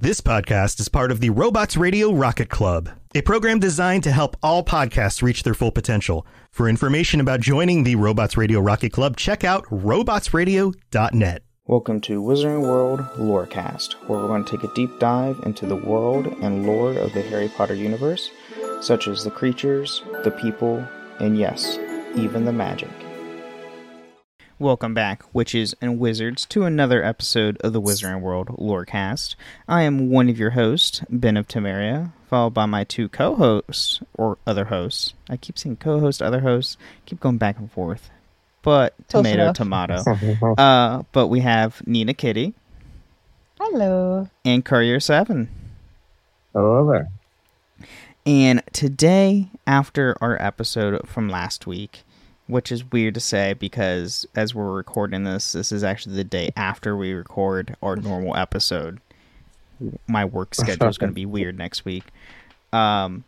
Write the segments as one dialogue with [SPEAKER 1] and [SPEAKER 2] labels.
[SPEAKER 1] This podcast is part of the Robots Radio Rocket Club, a program designed to help all podcasts reach their full potential. For information about joining the Robots Radio Rocket Club, check out robotsradio.net.
[SPEAKER 2] Welcome to Wizarding World Lorecast, where we're going to take a deep dive into the world and lore of the Harry Potter universe, such as the creatures, the people, and yes, even the magic. Welcome back, witches and wizards, to another episode of the Wizarding World Lorecast. I am one of your hosts, Ben of Temeria, followed by my two co-hosts, or other hosts. I keep saying co-host, other hosts, keep going back and forth. But tomato, tomato. uh, but we have Nina Kitty
[SPEAKER 3] Hello.
[SPEAKER 2] and Courier Seven.
[SPEAKER 4] Hello there.
[SPEAKER 2] And today, after our episode from last week, which is weird to say because as we're recording this, this is actually the day after we record our normal episode. My work schedule is going to be weird next week. Um,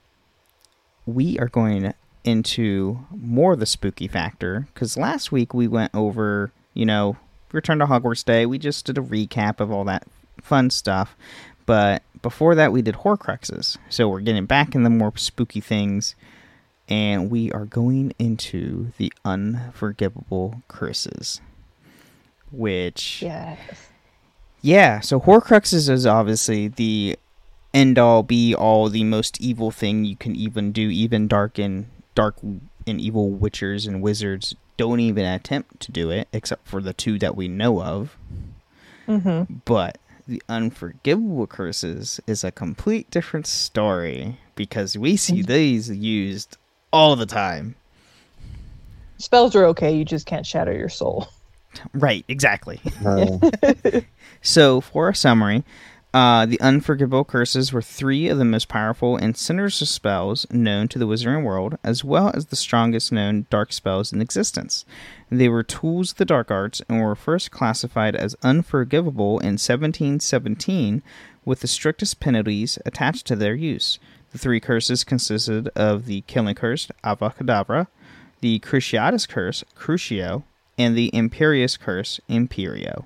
[SPEAKER 2] we are going into more of the spooky factor because last week we went over, you know, Return to Hogwarts Day. We just did a recap of all that fun stuff. But before that, we did Horcruxes. So we're getting back in the more spooky things. And we are going into the unforgivable curses. Which
[SPEAKER 3] Yes.
[SPEAKER 2] yeah, so Horcruxes is obviously the end all be all, the most evil thing you can even do. Even dark and dark and evil witchers and wizards don't even attempt to do it, except for the two that we know of.
[SPEAKER 3] Mm-hmm.
[SPEAKER 2] But the unforgivable curses is a complete different story because we see these used all the time.
[SPEAKER 3] Spells are okay. You just can't shatter your soul.
[SPEAKER 2] Right, exactly.
[SPEAKER 4] Uh,
[SPEAKER 2] So, for a summary, uh, the unforgivable curses were three of the most powerful and sinister spells known to the wizarding world, as well as the strongest known dark spells in existence. They were tools of the dark arts and were first classified as unforgivable in 1717, with the strictest penalties attached to their use. The three curses consisted of the Killing Curse, Avada Kedavra, the Cruciatus Curse, Crucio, and the Imperius Curse, Imperio.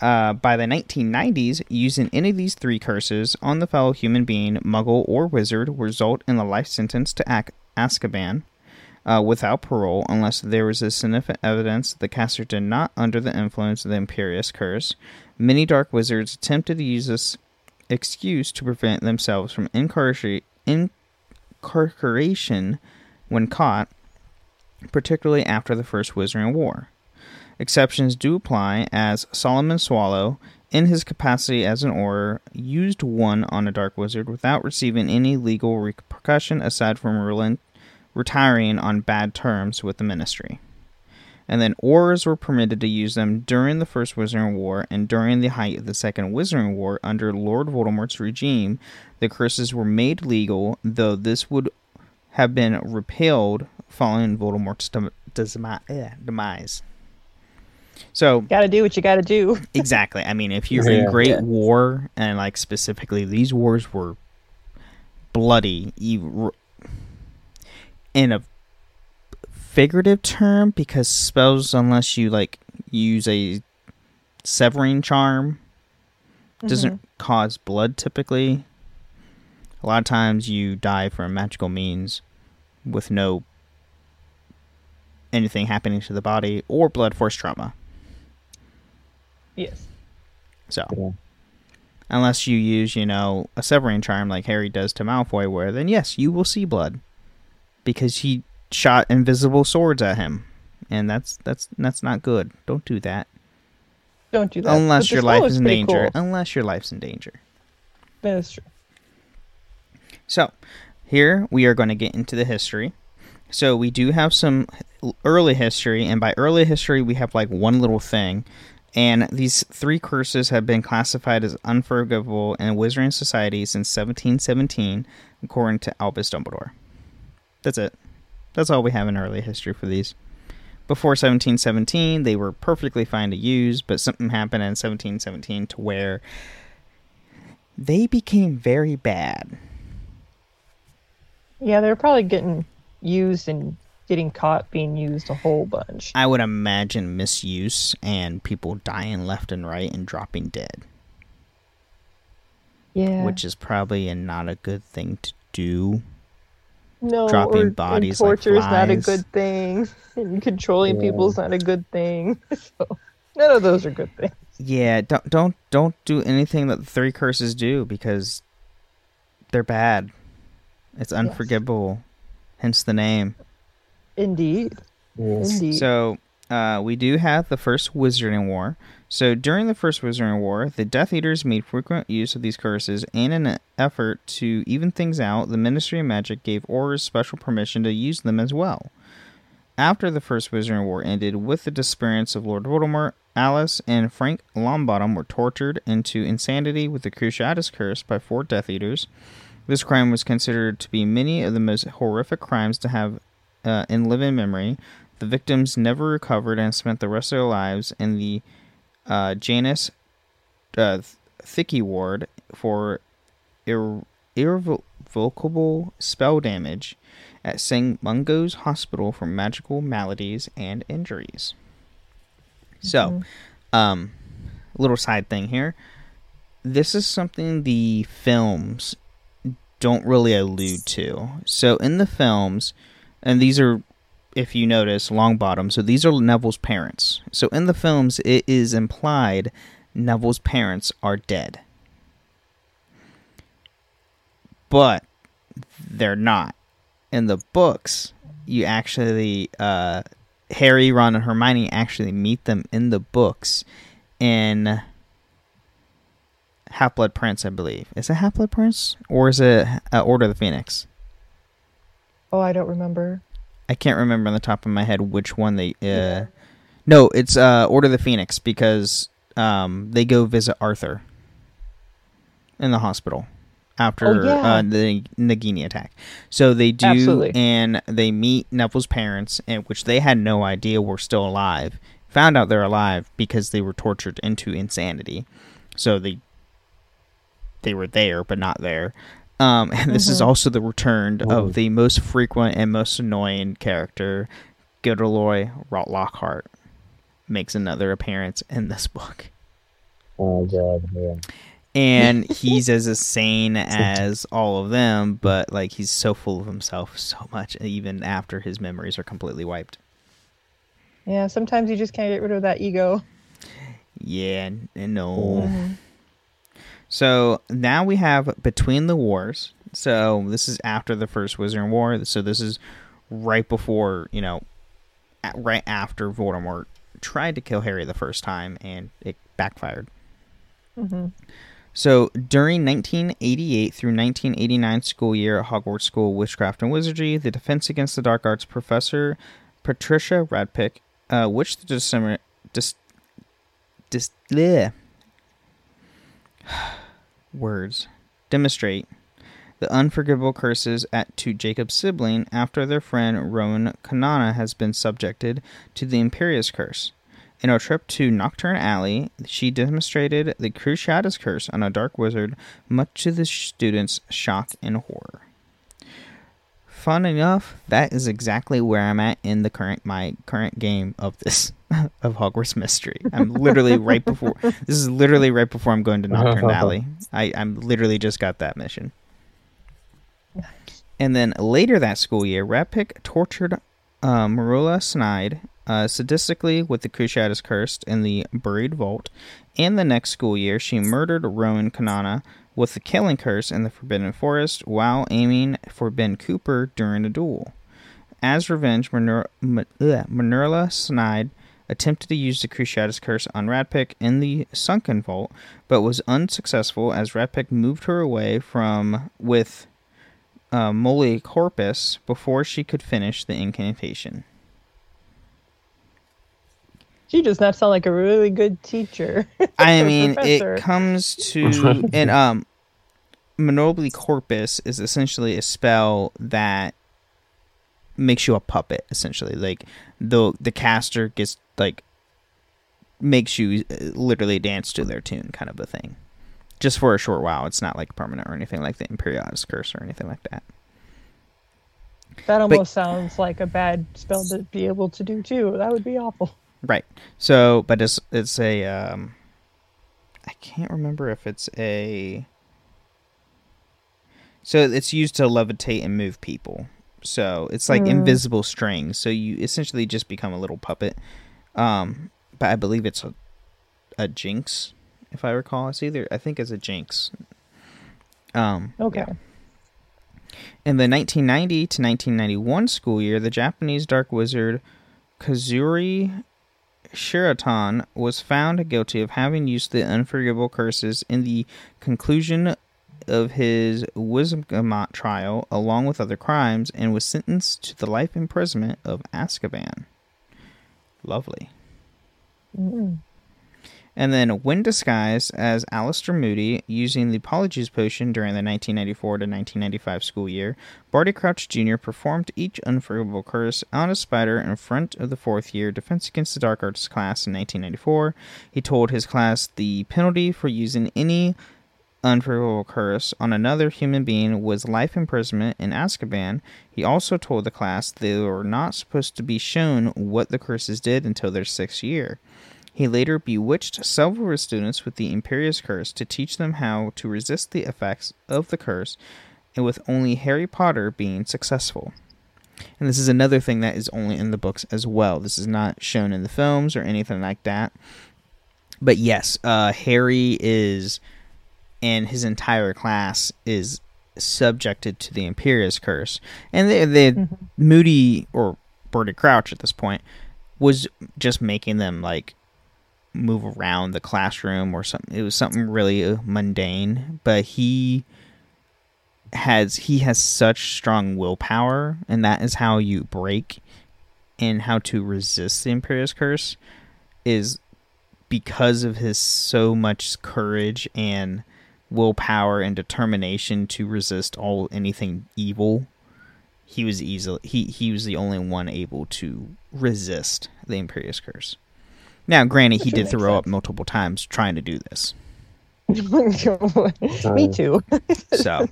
[SPEAKER 2] Uh, by the 1990s, using any of these three curses on the fellow human being, muggle, or wizard would result in a life sentence to Ac- Azkaban uh, without parole unless there was significant evidence the caster did not under the influence of the Imperius Curse. Many dark wizards attempted to use this excuse to prevent themselves from incarcer- incarceration when caught, particularly after the First Wizarding War. Exceptions do apply, as Solomon Swallow, in his capacity as an Auror, used one on a dark wizard without receiving any legal repercussion aside from retiring on bad terms with the ministry. And then aurors were permitted to use them during the First Wizarding War and during the height of the Second Wizarding War under Lord Voldemort's regime. The curses were made legal, though this would have been repealed following Voldemort's dem- desmi- eh, demise. So
[SPEAKER 3] Gotta do what you gotta do.
[SPEAKER 2] exactly, I mean, if you're in Great
[SPEAKER 3] Yeah.
[SPEAKER 2] War and like specifically these wars were bloody, ev- in a figurative term because spells, unless you like use a severing charm, doesn't mm-hmm. cause blood typically. A lot of times you die from magical means with no anything happening to the body or blood force trauma.
[SPEAKER 3] Yes.
[SPEAKER 2] So,
[SPEAKER 4] Yeah.
[SPEAKER 2] unless you use, you know, a severing charm like Harry does to Malfoy, where then yes, you will see blood because he shot invisible swords at him, and that's that's that's not good. Don't do that
[SPEAKER 3] Don't do that.
[SPEAKER 2] unless your life is in danger.
[SPEAKER 3] cool.
[SPEAKER 2] Unless your life's in danger.
[SPEAKER 3] That is true.
[SPEAKER 2] So, here we are going to get into the history. So, we do have some early history, and by early history, we have like one little thing, And these three curses have been classified as unforgivable in Wizarding Society since 1717, according to Albus Dumbledore. That's it. That's all we have in early history for these. Before 1717, they were perfectly fine to use, but something happened in 1717 to where they became very bad.
[SPEAKER 3] Yeah, they're probably getting used and getting caught being used a whole bunch.
[SPEAKER 2] I would imagine misuse and people dying left and right and dropping dead,
[SPEAKER 3] Yeah.
[SPEAKER 2] which is probably a, not a good thing to do.
[SPEAKER 3] No,
[SPEAKER 2] dropping
[SPEAKER 3] or, and
[SPEAKER 2] bodies like
[SPEAKER 3] torture is not a good thing. And controlling
[SPEAKER 4] Yeah.
[SPEAKER 3] people is not a good thing. So none of those are good things.
[SPEAKER 2] Yeah, don't don't don't do anything that the three curses do because they're bad. It's unforgivable. Hence the name.
[SPEAKER 3] Indeed.
[SPEAKER 4] Yes.
[SPEAKER 3] Indeed.
[SPEAKER 2] So uh, we do have the first Wizarding War. So during the first Wizarding War, the Death Eaters made frequent use of these curses, and in an effort to even things out, the Ministry of Magic gave Aurors special permission to use them as well. After the first Wizarding War ended with the disappearance of Lord Voldemort, Alice and Frank Longbottom were tortured into insanity with the Cruciatus Curse by four Death Eaters. This crime was considered to be many of the most horrific crimes to have uh, in living memory. The victims never recovered and spent the rest of their lives in the uh, Janus uh, Thickey ward for ir- irrevocable spell damage at St. Mungo's Hospital for magical maladies and injuries. So, um, little side thing here. This is something the films don't really allude to. So in the films, and these are, if you notice, Longbottom. So these are Neville's parents. So in the films, it is implied Neville's parents are dead, but they're not. In the books, you actually, uh, Harry, Ron, and Hermione actually meet them in the books in Half Blood Prince, I believe. Is it Half Blood Prince or is it uh, Order of the Phoenix?
[SPEAKER 3] oh, I don't remember.
[SPEAKER 2] I can't remember on the top of my head which one they. Uh, No, it's uh, Order of the Phoenix because um, they go visit Arthur in the hospital after
[SPEAKER 3] Oh, yeah.
[SPEAKER 2] uh, the Nagini attack. So they do,
[SPEAKER 3] Absolutely.
[SPEAKER 2] and they meet Neville's parents, and which they had no idea were still alive. Found out they're alive because they were tortured into insanity. So they they were there but not there. Um, and this is also the return
[SPEAKER 4] Whoa.
[SPEAKER 2] of the most frequent and most annoying character, Gilderoy Rot Lockhart, makes another appearance in this book.
[SPEAKER 4] Oh god, yeah.
[SPEAKER 2] And he's as insane as all of them, but like he's so full of himself so much, even after his memories are completely wiped.
[SPEAKER 3] Yeah, sometimes you just can't get rid of that ego.
[SPEAKER 2] Yeah, n- no. So now we have Between the Wars. So this is after the first Wizarding War. So this is right before, you know, right after Voldemort tried to kill Harry the first time and it backfired. So during 1988 through 1989 school year at Hogwarts School of Witchcraft and Wizardry, the Defense Against the Dark Arts professor Patricia Rakepick, uh, which the December, dis, dis, bleh. Words demonstrate the unforgivable curses at to Jacob's sibling after their friend Rowan Khanna has been subjected to the Imperius curse. In a trip to Knockturn Alley, she demonstrated the Cruciatus curse on a dark wizard, much to the students' shock and horror. Fun enough, that is exactly where I'm at in the current my current game of this of Hogwarts Mystery. I'm literally right before this is literally right before I'm going to Knockturn Alley. I I'm literally just got that mission. And then later that school year, Rakepick tortured uh, Merula Snyde uh, sadistically with the Cruciatus Curse in the Buried Vault. And the next school year, she murdered Rowan Khanna with the Killing Curse in the Forbidden Forest while aiming for Ben Copper during a duel. As revenge, Manur- Ma- ugh, Snyde attempted to use the Cruciatus Curse on Rakepick in the Sunken Vault, but was unsuccessful as Rakepick moved her away from with uh, Mole Corpus before she could finish the incantation.
[SPEAKER 3] She does not sound like a really good teacher.
[SPEAKER 2] I mean,
[SPEAKER 3] professor.
[SPEAKER 2] it comes to and um, Monobly Corpus is essentially a spell that makes you a puppet. Essentially, like the the caster gets like makes you uh, literally dance to their tune, kind of a thing. Just for a short while. It's not like permanent or anything like the Imperialis curse or anything like that.
[SPEAKER 3] That almost sounds like a bad spell to be able to do too. That would be awful.
[SPEAKER 2] Right. So, but it's it's a um I can't remember if it's a So it's used to levitate and move people. So, it's like invisible strings. So you essentially just become a little puppet. Um but I believe it's a a jinx if I recall. It's either I think it's a jinx. Um
[SPEAKER 3] Okay.
[SPEAKER 2] yeah. In the 1990 to 1991 school year, the Japanese dark wizard Kazuri Shiraton was found guilty of having used the unforgivable curses in the conclusion of his Wizengamot trial, along with other crimes, and was sentenced to the life imprisonment of Azkaban. Lovely. Mm-hmm. And then, when disguised as Alastor Moody, using the Polyjuice potion during the 1994 to 1995 school year, Barty Crouch Jr. performed each unforgivable curse on a spider in front of the fourth year Defense Against the Dark Arts class in 1994. He told his class the penalty for using any unforgivable curse on another human being was life imprisonment in Azkaban. He also told the class they were not supposed to be shown what the curses did until their sixth year. He later bewitched several of his students with the Imperius Curse to teach them how to resist the effects of the curse, and with only Harry Potter being successful. And this is another thing that is only in the books as well. This is not shown in the films or anything like that. But yes, uh, Harry is, and his entire class is subjected to the Imperius Curse. And they, they Moody or Barty Crouch at this point was just making them like move around the classroom or something. It was something really uh, mundane, but he has he has such strong willpower, and that is how you break and how to resist the Imperius Curse is because of his so much courage and willpower and determination to resist all anything evil he was easily he he was the only one able to resist the Imperius Curse. Now, granted, he did throw up multiple times trying to do this.
[SPEAKER 3] Me too.
[SPEAKER 2] So,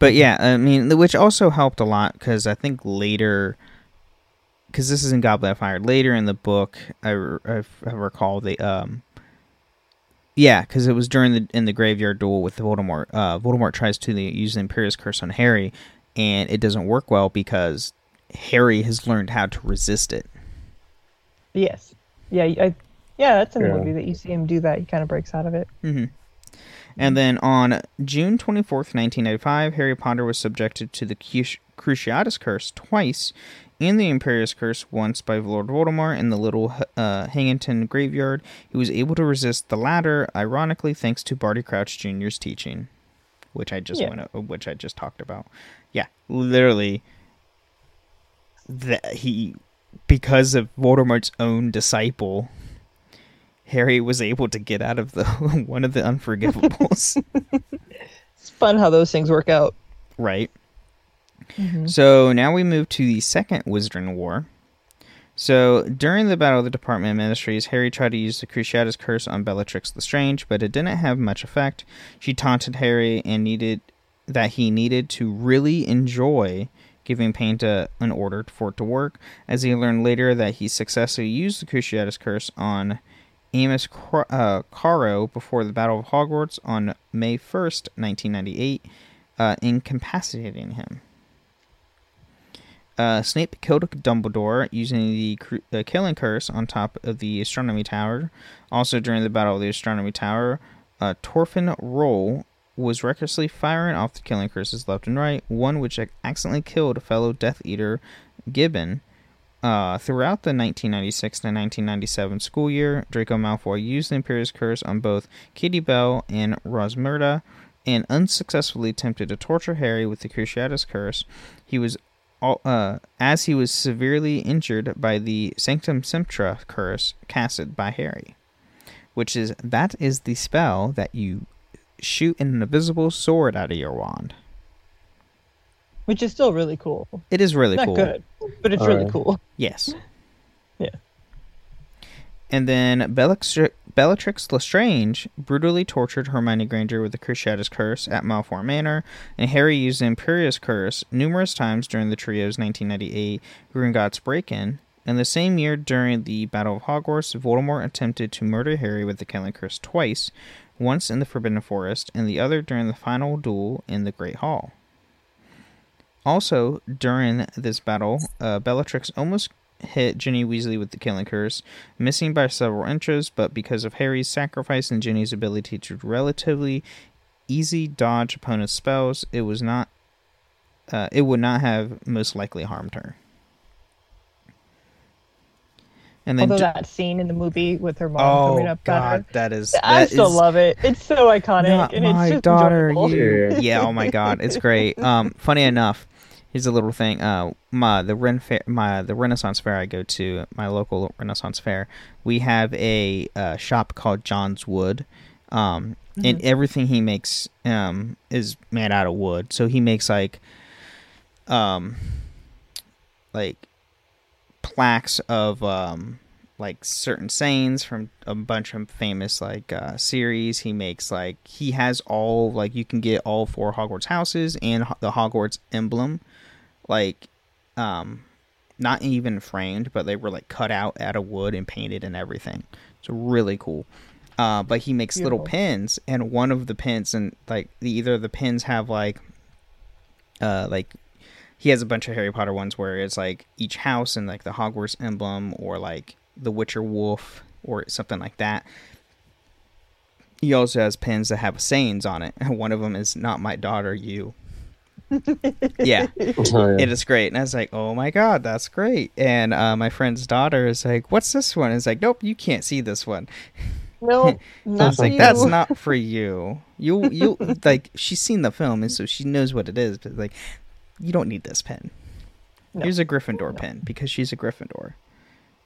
[SPEAKER 2] but yeah, I mean, which also helped a lot because I think later, because this is in Goblet of Fire, later in the book, I, I I recall the um, yeah, because it was during the in the graveyard duel with Voldemort. Uh, Voldemort tries to the, use the Imperius Curse on Harry, and it doesn't work well because Harry has learned how to resist it.
[SPEAKER 3] yes. Yeah. I, yeah. That's in the
[SPEAKER 4] Yeah.
[SPEAKER 3] movie that you see him do that. He kind of breaks out of it.
[SPEAKER 2] And then on June 24th, 1995, Harry Potter was subjected to the Cruci- Cruciatus Curse twice and the Imperius Curse once by Lord Voldemort in the Little uh, Hangleton Graveyard. He was able to resist the latter, ironically, thanks to Barty Crouch Jr.'s teaching, which I just
[SPEAKER 3] Yeah.
[SPEAKER 2] went, which I just talked about. Yeah, literally, that he because of Voldemort's own disciple. Harry was able to get out of the one of the unforgivables.
[SPEAKER 3] It's fun how those things work out.
[SPEAKER 2] Right. So now we move to the second Wizarding War. So during the Battle of the Department of Mysteries, Harry tried to use the Cruciatus Curse on Bellatrix Lestrange, but it didn't have much effect. She taunted Harry and needed that he needed to really enjoy giving pain to in order for it to work. As he learned later that he successfully used the Cruciatus Curse on Amos Cro- uh, before the Battle of Hogwarts on May 1st, 1998, uh, incapacitating him. Uh, Snape killed Dumbledore using the uh, killing curse on top of the astronomy tower. Also, during the Battle of the Astronomy Tower, uh, Thorfinn Rowle was recklessly firing off the killing curses left and right, one which accidentally killed fellow Death Eater Gibbon. Uh, throughout the 1996 to 1997 school year, Draco Malfoy used the Imperius Curse on both Katie Bell and Rosmerta, and unsuccessfully attempted to torture Harry with the Cruciatus Curse. He was all, uh, as he was severely injured by the Sanctum Sancta curse casted by Harry, which is that is the spell that you shoot an invisible sword out of your wand.
[SPEAKER 3] Which is still really cool.
[SPEAKER 2] It is really
[SPEAKER 3] Not
[SPEAKER 2] cool.
[SPEAKER 3] good, but it's really
[SPEAKER 4] Alright.
[SPEAKER 3] cool.
[SPEAKER 2] Yes. And then Bellatrix, Bellatrix Lestrange brutally tortured Hermione Granger with the Cruciatus Curse at Malfoy Manor, and Harry used the Imperius Curse numerous times during the trio's 1998 Gringotts break-in. In the same year, during the Battle of Hogwarts, Voldemort attempted to murder Harry with the Killing Curse twice, once in the Forbidden Forest, and the other during the final duel in the Great Hall. Also, during this battle, uh, Bellatrix almost hit Ginny Weasley with the killing curse, missing by several inches, but because of Harry's sacrifice and Ginny's ability to relatively easy dodge opponent's spells, it was not uh, it would not have most likely harmed her. And then
[SPEAKER 3] Although
[SPEAKER 2] d-
[SPEAKER 3] that scene in the movie with her mom coming
[SPEAKER 2] oh
[SPEAKER 3] up got her.
[SPEAKER 2] god, that is
[SPEAKER 3] I
[SPEAKER 2] that
[SPEAKER 3] still
[SPEAKER 2] is-
[SPEAKER 3] love it. It's so iconic.
[SPEAKER 2] not
[SPEAKER 3] and it's
[SPEAKER 2] my
[SPEAKER 3] just
[SPEAKER 2] daughter.
[SPEAKER 3] enjoyable.
[SPEAKER 2] You.
[SPEAKER 4] Yeah.
[SPEAKER 2] Yeah. Oh my god, it's great. Um, funny enough, here's a little thing. Uh, my the Ren fair, my the Renaissance fair I go to, my local Renaissance fair. We have a uh, shop called John's Wood. Um, and everything he makes um is made out of wood. So he makes like um like plaques of um like certain sayings from a bunch of famous like uh series he makes like he has all like you can get all four hogwarts houses and the hogwarts emblem like um not even framed but they were like cut out out of wood and painted and everything It's really cool uh but he makes little pins and one of the pins and like the, either the pins have like uh like he has a bunch of Harry Potter ones where it's like each house and like the Hogwarts emblem or like the Witcher wolf or something like that. He also has pins that have sayings on it. And one of them is "Not my daughter, you." Yeah,
[SPEAKER 4] Oh, yeah.
[SPEAKER 2] it is great, and I was like, "Oh my god, that's great!" And uh, my friend's daughter is like, "What's this one?" It's like, "Nope, you can't see this one."
[SPEAKER 3] No,
[SPEAKER 2] I
[SPEAKER 3] not
[SPEAKER 2] was like, "That's not for you." You you like she's seen the film, and so she knows what it is. But like, you don't need this pen.
[SPEAKER 3] No.
[SPEAKER 2] Here's a Gryffindor pen because she's a Gryffindor.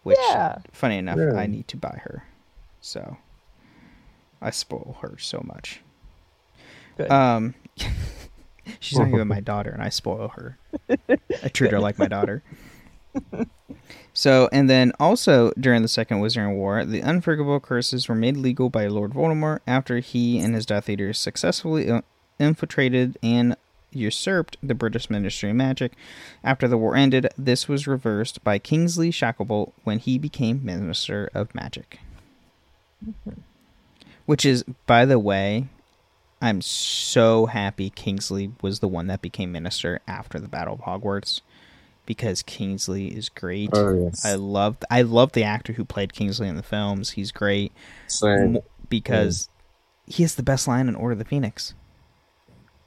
[SPEAKER 2] Which,
[SPEAKER 3] Yeah.
[SPEAKER 2] funny enough,
[SPEAKER 4] Yeah.
[SPEAKER 2] I need to buy her. So, I spoil her so much.
[SPEAKER 3] Good.
[SPEAKER 2] Um, she's not even my daughter, and I spoil her. I treat her like my daughter. So, and then also during the Second Wizarding War, the unforgivable curses were made legal by Lord Voldemort after he and his Death Eaters successfully uh, infiltrated and usurped the British Ministry of Magic. After the war ended, this was reversed by Kingsley Shacklebolt when he became Minister of Magic. Which is, by the way, I'm so happy Kingsley was the one that became minister after the Battle of Hogwarts because Kingsley is great.
[SPEAKER 4] Oh, yes.
[SPEAKER 2] I love I love the actor who played Kingsley in the films. He's great
[SPEAKER 4] Same.
[SPEAKER 2] because he has the best line in Order of the Phoenix.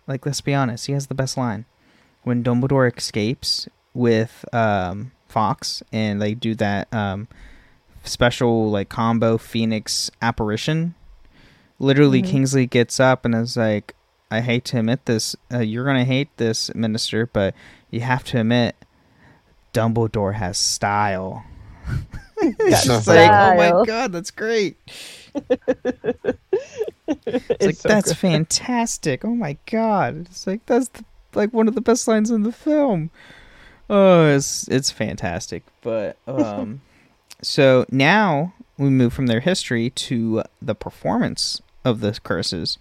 [SPEAKER 2] Like let's be honest, he has the best line when Dumbledore escapes with um, Fawkes and they do that um, special like combo Phoenix apparition. Literally, Kingsley gets up and is like, "I hate to admit this. Uh, you're gonna hate this, Minister, but you have to admit, Dumbledore has style." it's just like, oh my god, that's great. It's like
[SPEAKER 3] so
[SPEAKER 2] that's
[SPEAKER 3] good.
[SPEAKER 2] fantastic. Oh my god. It's like that's the, like one of the best lines in the film. Oh, it's it's fantastic. But um so now we move from their history to the performance of the curses.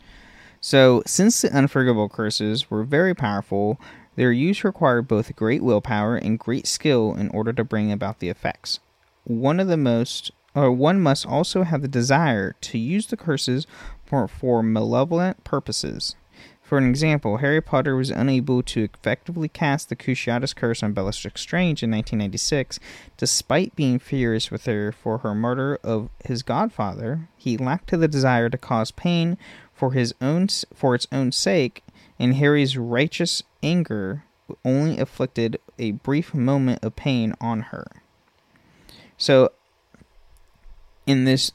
[SPEAKER 2] So, since the unforgivable curses were very powerful, their use required both great willpower and great skill in order to bring about the effects. One of the most, or one must also have the desire to use the curses for, for malevolent purposes. For an example, Harry Potter was unable to effectively cast the Cruciatus Curse on Bellatrix Strange in 1996, despite being furious with her for her murder of his godfather. He lacked the desire to cause pain for his own for its own sake, and Harry's righteous anger only afflicted a brief moment of pain on her. So, in this,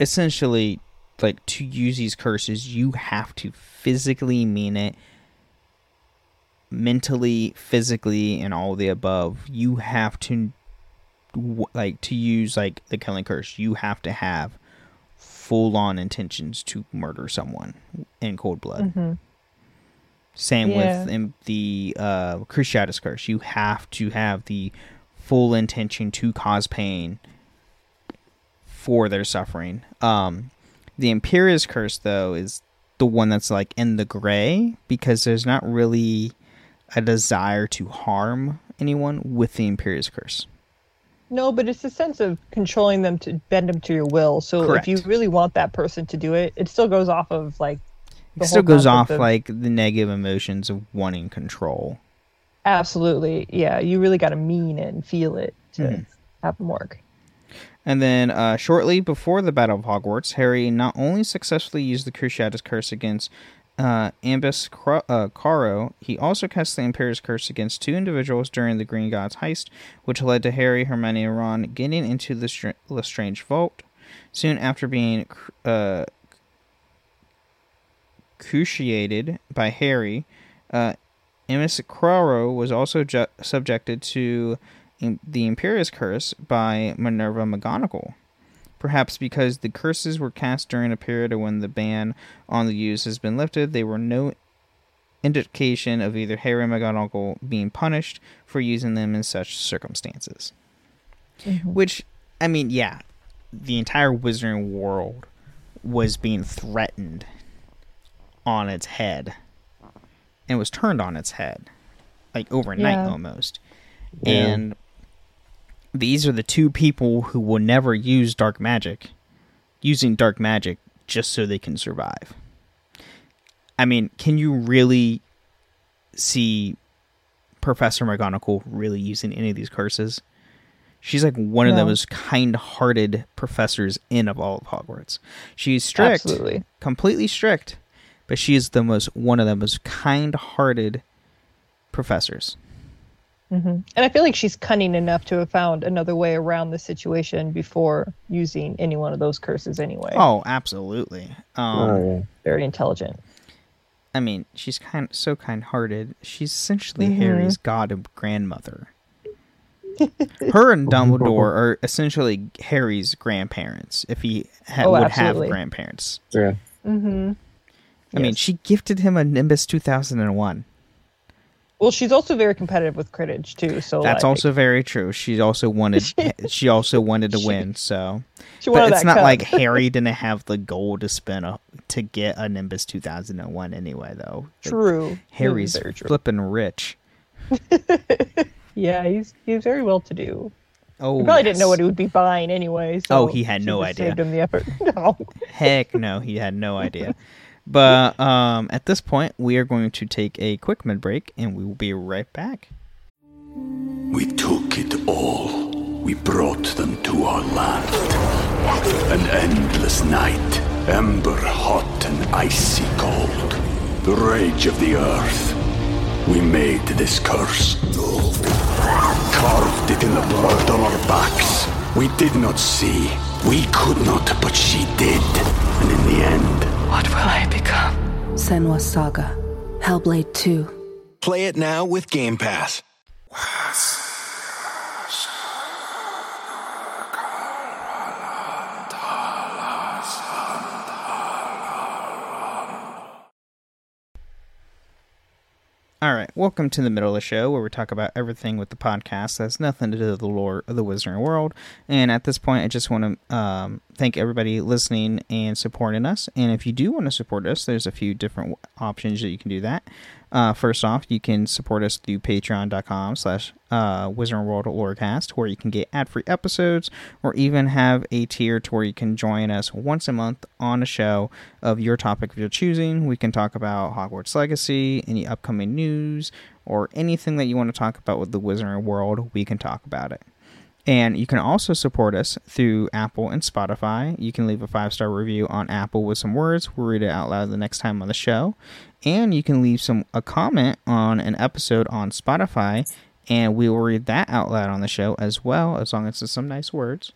[SPEAKER 2] essentially, like to use these curses, you have to physically mean it mentally, physically, and all the above, you have to like to use like the killing curse. You have to have full on intentions to murder someone in cold blood. Same
[SPEAKER 3] Yeah.
[SPEAKER 2] with in the uh, Cruciatus curse. You have to have the full intention to cause pain for their suffering. Um, the Imperius curse, though, is the one that's like in the gray because there's not really a desire to harm anyone with the Imperius curse.
[SPEAKER 3] No, but it's a sense of controlling them to bend them to your will. So
[SPEAKER 2] Correct.
[SPEAKER 3] if you really want that person to do it, it still goes off of like.
[SPEAKER 2] It still goes off
[SPEAKER 3] of-
[SPEAKER 2] like the negative emotions of wanting control.
[SPEAKER 3] Absolutely, yeah. You really got to mean it and feel it to
[SPEAKER 2] Mm-hmm.
[SPEAKER 3] have them work.
[SPEAKER 2] And then, uh, shortly before the Battle of Hogwarts, Harry not only successfully used the Cruciatus Curse against uh, Ambus uh, Carrow, he also cast the Imperius Curse against two individuals during the Gringotts heist, which led to Harry, Hermione, and Ron getting into the Str- Lestrange Vault. Soon after being uh, cruciated by Harry, uh, Amos Craro was also ju- subjected to the Imperius Curse by Minerva McGonagall. Perhaps because the curses were cast during a period when the ban on the use has been lifted, there were no indication of either Harry McGonagall being punished for using them in such circumstances. Which, I mean, yeah, the entire Wizarding world was being threatened on its head and was turned on its head like overnight
[SPEAKER 3] Yeah.
[SPEAKER 2] almost and these are the two people who will never use dark magic using dark magic just so they can survive i mean can you really see professor mcgonagall really using any of these curses she's like one of the most kind-hearted professors in of all of hogwarts she's strict
[SPEAKER 3] Absolutely.
[SPEAKER 2] completely strict, but she is the most one of the most kind-hearted professors.
[SPEAKER 3] And I feel like she's cunning enough to have found another way around the situation before using any one of those curses anyway.
[SPEAKER 2] Oh, absolutely. Um,
[SPEAKER 4] Oh, yeah.
[SPEAKER 3] Very intelligent.
[SPEAKER 2] I mean, she's kind so kind-hearted. She's essentially Harry's god grandmother. Her and Dumbledore are essentially Harry's grandparents, if he ha-
[SPEAKER 3] Oh,
[SPEAKER 2] would
[SPEAKER 3] absolutely.
[SPEAKER 2] have grandparents.
[SPEAKER 4] Yeah. Mm-hmm.
[SPEAKER 2] I mean, she gifted him a Nimbus 2001.
[SPEAKER 3] Well, she's also very competitive with Quidditch too. So
[SPEAKER 2] That's
[SPEAKER 3] like,
[SPEAKER 2] also very true. She also wanted she also wanted to
[SPEAKER 3] She-
[SPEAKER 2] win, so
[SPEAKER 3] she
[SPEAKER 2] But it's not
[SPEAKER 3] cup.
[SPEAKER 2] like Harry didn't have the goal to spend a, to get a Nimbus 2001 anyway, though. Like,
[SPEAKER 3] true.
[SPEAKER 2] Harry's
[SPEAKER 3] very true.
[SPEAKER 2] flipping rich.
[SPEAKER 3] Yeah, he's he's very well to do.
[SPEAKER 2] Oh,
[SPEAKER 3] He probably didn't know what he would be buying anyway. So
[SPEAKER 2] Oh, he had no idea.
[SPEAKER 3] Saved him the effort. No.
[SPEAKER 2] Heck no, he had no idea. But um, at this point, we are going to take a quick mid break, and we will be right back.
[SPEAKER 5] We took it all. We brought them to our land. An endless night, ember hot and icy cold. The rage of the earth. We made this curse. Carved it in the blood on our backs. We did not see. We could not, but she did. And in the end,
[SPEAKER 6] What will I become? Senua's Saga. Hellblade 2.
[SPEAKER 7] Play it now with Game Pass.
[SPEAKER 2] All right, welcome to the middle of the show where we talk about everything with the podcast that's nothing to do with the lore of the Wizarding World. And at this point, I just want to um, thank everybody listening and supporting us. And if you do want to support us, there's a few different options that you can do that. Uh, first off, you can support us through patreon.com slash uh, Wizarding World where you can get ad-free episodes or even have a tier to where you can join us once a month on a show of your topic of your choosing. We can talk about Hogwarts Legacy, any upcoming news, or anything that you want to talk about with the Wizarding World, we can talk about it. And you can also support us through Apple and Spotify. You can leave a five star review on Apple with some words. We'll read it out loud the next time on the show. And you can leave some a comment on an episode on Spotify, and we will read that out loud on the show as well, as long as it's some nice words.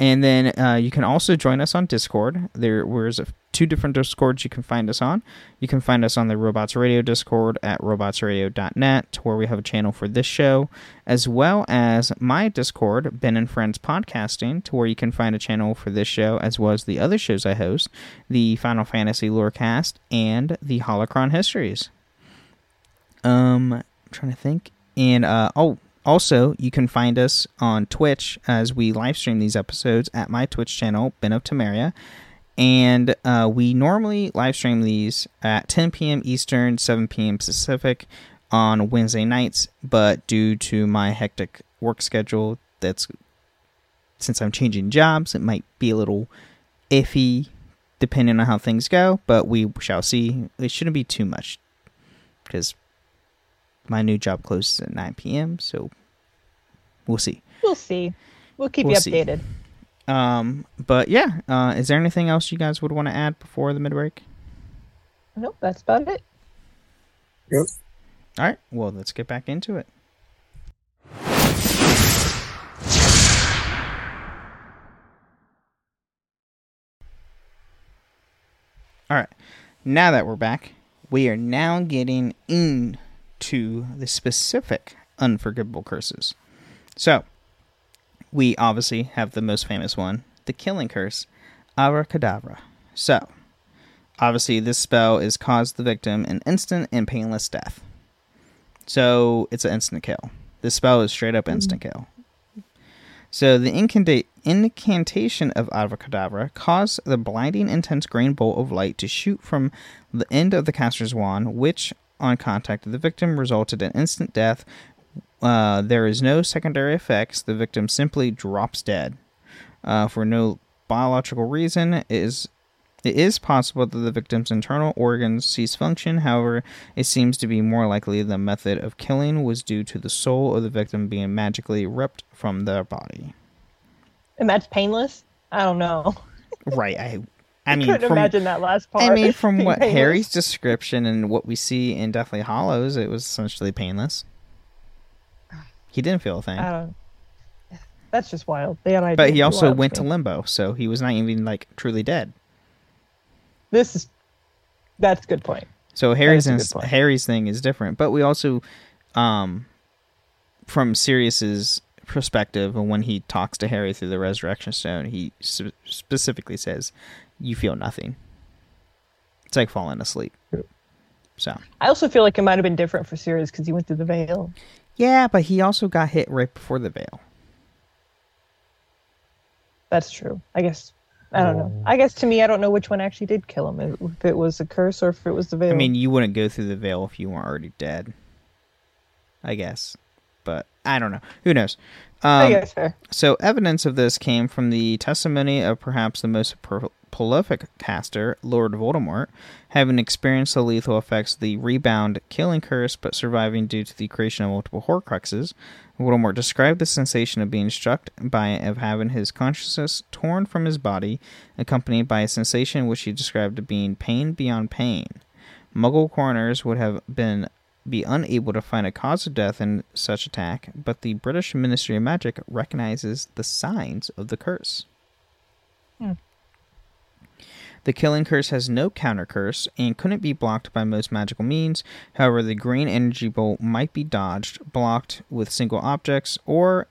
[SPEAKER 2] And then uh, you can also join us on Discord. There was two different Discords you can find us on. You can find us on the Robots Radio Discord at robotsradio.net, to where we have a channel for this show, as well as my Discord, Ben and Friends Podcasting, to where you can find a channel for this show, as well as the other shows I host, the Final Fantasy Lorecast and the Holocron Histories. Um, I'm trying to think. And uh, oh, also, you can find us on Twitch as we live stream these episodes at my Twitch channel, Ben of Temeria. And uh, we normally live stream these at 10 p.m. Eastern, 7 p.m. Pacific on Wednesday nights. But due to my hectic work schedule, that's since I'm changing jobs, it might be a little iffy depending on how things go. But we shall see. It shouldn't be too much because my new job closes at 9 p.m. So we'll see.
[SPEAKER 3] We'll see. We'll keep
[SPEAKER 2] We'll
[SPEAKER 3] you
[SPEAKER 2] see.
[SPEAKER 3] updated.
[SPEAKER 2] Um, but yeah, uh, is there anything else you guys would want to add before the mid break?
[SPEAKER 3] Nope, that's about it.
[SPEAKER 4] Yep.
[SPEAKER 2] All right, well, let's get back into it. All right, now that we're back, we are now getting into the specific unforgivable curses. So, we obviously have the most famous one, the killing curse, Abracadabra. So, obviously, this spell is caused the victim an instant and painless death. So, it's an instant kill. This spell is straight up instant kill. So, the incanta- incantation of Abracadabra caused the blinding, intense green bolt of light to shoot from the end of the caster's wand, which, on contact with the victim, resulted in instant death uh, there is no secondary effects. The victim simply drops dead. Uh, for no biological reason, it is it is possible that the victim's internal organs cease function. However, it seems to be more likely the method of killing was due to the soul of the victim being magically ripped from their body.
[SPEAKER 3] And that's painless? I don't know.
[SPEAKER 2] Right. I. I mean,
[SPEAKER 3] couldn't
[SPEAKER 2] from,
[SPEAKER 3] imagine that last part.
[SPEAKER 2] I mean, from what
[SPEAKER 3] painless.
[SPEAKER 2] Harry's description and what we see in Deathly Hallows, it was essentially painless. He didn't feel a thing.
[SPEAKER 3] I don't. That's just wild. They had
[SPEAKER 2] But he also
[SPEAKER 3] Wild
[SPEAKER 2] went to limbo, so he was not even like truly dead.
[SPEAKER 3] This is. That's a good point.
[SPEAKER 2] So Harry's ins-
[SPEAKER 3] point.
[SPEAKER 2] Harry's thing is different, but we also, um, from Sirius's perspective, and when he talks to Harry through the Resurrection Stone, he s- specifically says, "You feel nothing." It's like falling asleep. So
[SPEAKER 3] I also feel like it might have been different for Sirius because he went through the veil.
[SPEAKER 2] yeah, but he also got hit right before the veil.
[SPEAKER 3] That's true. I guess. I don't know. I guess to me, I don't know which one actually did kill him. If it was the curse or if it was the veil.
[SPEAKER 2] I mean, you wouldn't go through the veil if you weren't already dead. I guess, but I don't know. Who knows?
[SPEAKER 3] I
[SPEAKER 2] Um,
[SPEAKER 3] guess fair.
[SPEAKER 2] So, evidence of this came from the testimony of perhaps the most pro- prolific caster, Lord Voldemort, having experienced the lethal effects of the rebound killing curse but surviving due to the creation of multiple Horcruxes. Voldemort described the sensation of being struck by it, of having his consciousness torn from his body, accompanied by a sensation which he described as being pain beyond pain. Muggle coroners would have been be unable to find a cause of death in such attack, but the British Ministry of Magic recognizes the signs of the curse. Hmm. The killing curse has no counter curse and couldn't be blocked by most magical means. However, the green energy bolt might be dodged, blocked with single objects, or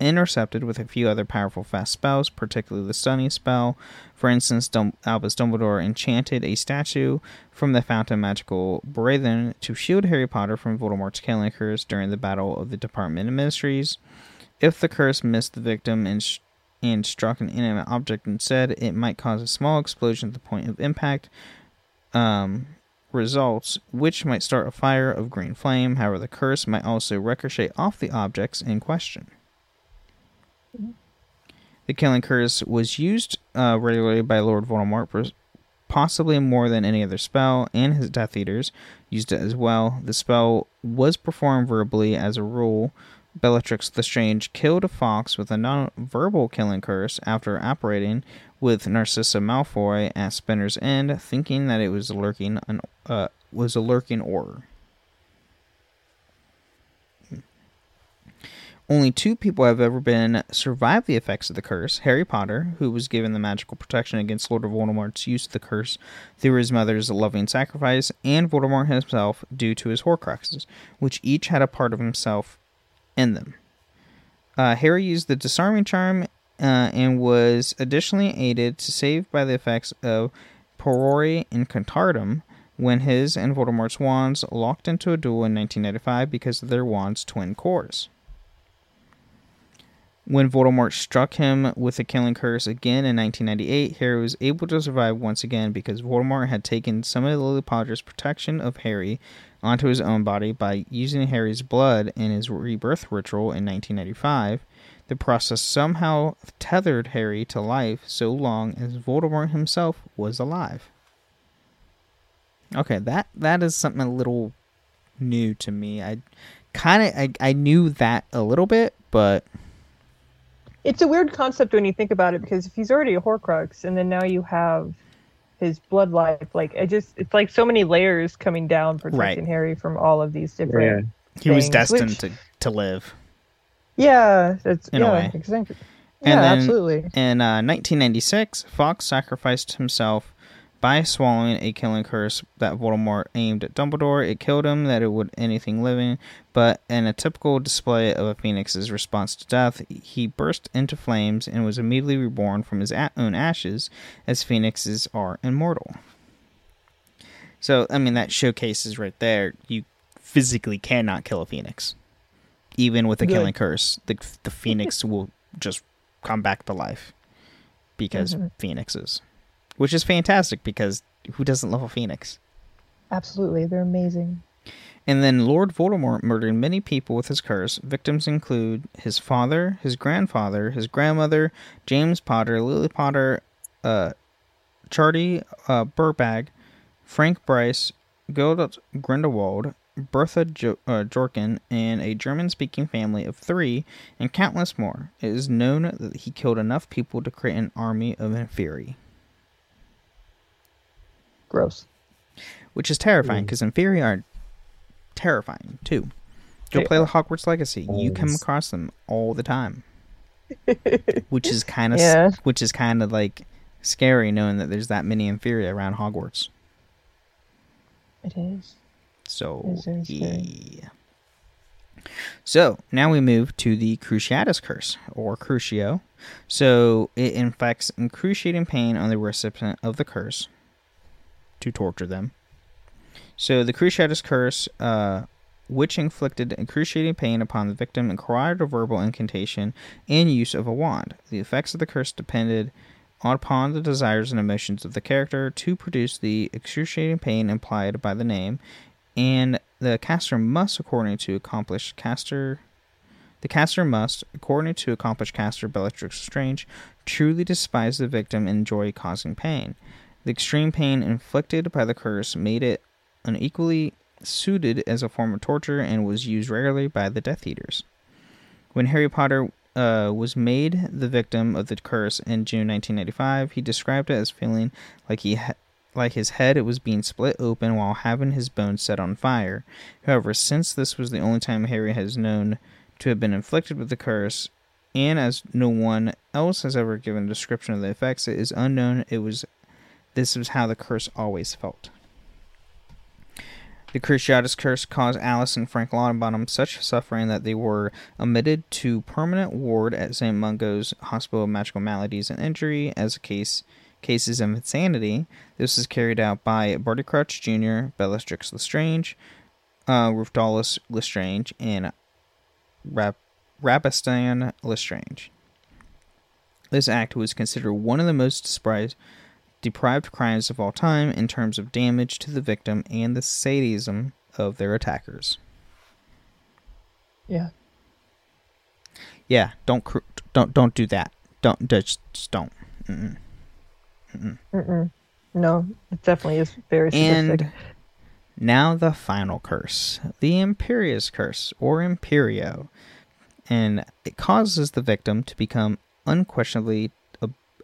[SPEAKER 2] intercepted with a few other powerful fast spells, particularly the stunning spell. For instance, Dum- Albus Dumbledore enchanted a statue from the Fountain Magical Brethren to shield Harry Potter from Voldemort's killing curse during the Battle of the Department of Mysteries. If the curse missed the victim and, sh- and struck an inanimate object instead, it might cause a small explosion at the point of impact. Um, results, which might start a fire of green flame. However, the curse might also ricochet off the objects in question. The killing curse was used uh, regularly by Lord Voldemort, possibly more than any other spell, and his Death Eaters used it as well. The spell was performed verbally as a rule. Bellatrix Lestrange killed a fox with a non-verbal killing curse after operating with Narcissa Malfoy at Spinner's End, thinking that it was lurking an, uh, was a lurking horror. Only two people have ever been survived the effects of the curse. Harry Potter, who was given the magical protection against Lord Voldemort's use of the curse through his mother's loving sacrifice, and Voldemort himself due to his Horcruxes, which each had a part of himself in them. Uh, Harry used the disarming charm uh, and was additionally aided to save by the effects of Priori Incantatem when his and Voldemort's wands locked into a duel in 1995 because of their wands' twin cores. When Voldemort struck him with the killing curse again in 1998, Harry was able to survive once again because Voldemort had taken some of Lily Potter's protection of Harry onto his own body by using Harry's blood in his rebirth ritual in 1995. The process somehow tethered Harry to life so long as Voldemort himself was alive. Okay, that that is something a little new to me. I kind of I, I knew that a little bit, but
[SPEAKER 3] It's a weird concept when you think about it because if he's already a Horcrux and then now you have his blood life, like I just it's like so many layers coming down protecting
[SPEAKER 2] Right.
[SPEAKER 3] Harry from all of these different.
[SPEAKER 2] Yeah, he was destined
[SPEAKER 3] which-
[SPEAKER 2] to to live.
[SPEAKER 3] Yeah, it's
[SPEAKER 2] In a
[SPEAKER 3] yeah,
[SPEAKER 2] way.
[SPEAKER 3] exactly.
[SPEAKER 2] And
[SPEAKER 3] yeah,
[SPEAKER 2] then-
[SPEAKER 3] absolutely.
[SPEAKER 2] In uh, 1996, Fawkes sacrificed himself by swallowing a killing curse that Voldemort aimed at Dumbledore. It killed him, that it would anything living, but in a typical display of a phoenix's response to death, he burst into flames and was immediately reborn from his own ashes, as phoenixes are immortal. So, I mean, that showcases right there you physically cannot kill a phoenix. Even with a
[SPEAKER 3] Good.
[SPEAKER 2] killing curse, the, the phoenix will just come back to life because
[SPEAKER 3] Mhm.
[SPEAKER 2] phoenixes, which is fantastic because who doesn't love a phoenix?
[SPEAKER 3] Absolutely, they're amazing.
[SPEAKER 2] And then Lord Voldemort murdered many people with his curse. Victims include his father, his grandfather, his grandmother, James Potter, Lily Potter, uh, Charlie uh, Burbag, Frank Bryce, Gilda Grindelwald, Bertha jo- uh, Jorkin, and a German-speaking family of three, and countless more. It is known that he killed enough people to create an army of Inferi,
[SPEAKER 3] Gross.
[SPEAKER 2] which is terrifying mm. because Inferi are terrifying too. Go
[SPEAKER 3] They
[SPEAKER 2] play Hogwarts Legacy. You come across them all the time, which is kind of
[SPEAKER 3] Yeah.
[SPEAKER 2] which is kind of like scary knowing that there's that many Inferi around Hogwarts.
[SPEAKER 3] It is.
[SPEAKER 2] So
[SPEAKER 3] It's
[SPEAKER 2] yeah. So now we move to the Cruciatus curse or Crucio. So it inflicts excruciating pain on the recipient of the curse to torture them. So the Cruciatus curse, uh, which inflicted excruciating pain upon the victim, required a verbal incantation and use of a wand. The effects of the curse depended upon the desires and emotions of the character to produce the excruciating pain implied by the name, and the caster must, according to accomplished caster, the caster must, according to accomplished caster Bellatrix Strange, truly despise the victim and enjoy causing pain. The extreme pain inflicted by the curse made it unequally suited as a form of torture and was used regularly by the Death Eaters. When Harry Potter uh, was made the victim of the curse in June 1995, he described it as feeling like he ha- like his head was being split open while having his bones set on fire. However, since this was the only time Harry has known to have been inflicted with the curse, and as no one else has ever given a description of the effects, it is unknown it was this was how the curse always felt. The Cruciatus curse caused Alice and Frank Longbottom such suffering that they were admitted to permanent ward at St. Mungo's Hospital of Magical Maladies and Injury as a case cases of insanity. This was carried out by Barty Crouch Jr., Bellatrix Lestrange, uh, Lestrange, and Rab- Rabastan Lestrange. This act was considered one of the most despised deprived crimes of all time in terms of damage to the victim and the sadism of their attackers.
[SPEAKER 3] Yeah.
[SPEAKER 2] Yeah, don't cr- don't don't do that. Don't just, just don't. Mm-mm.
[SPEAKER 3] Mm-mm. No, it definitely is very sadistic.
[SPEAKER 2] And now the final curse, the Imperius curse or Imperio, and it causes the victim to become unquestionably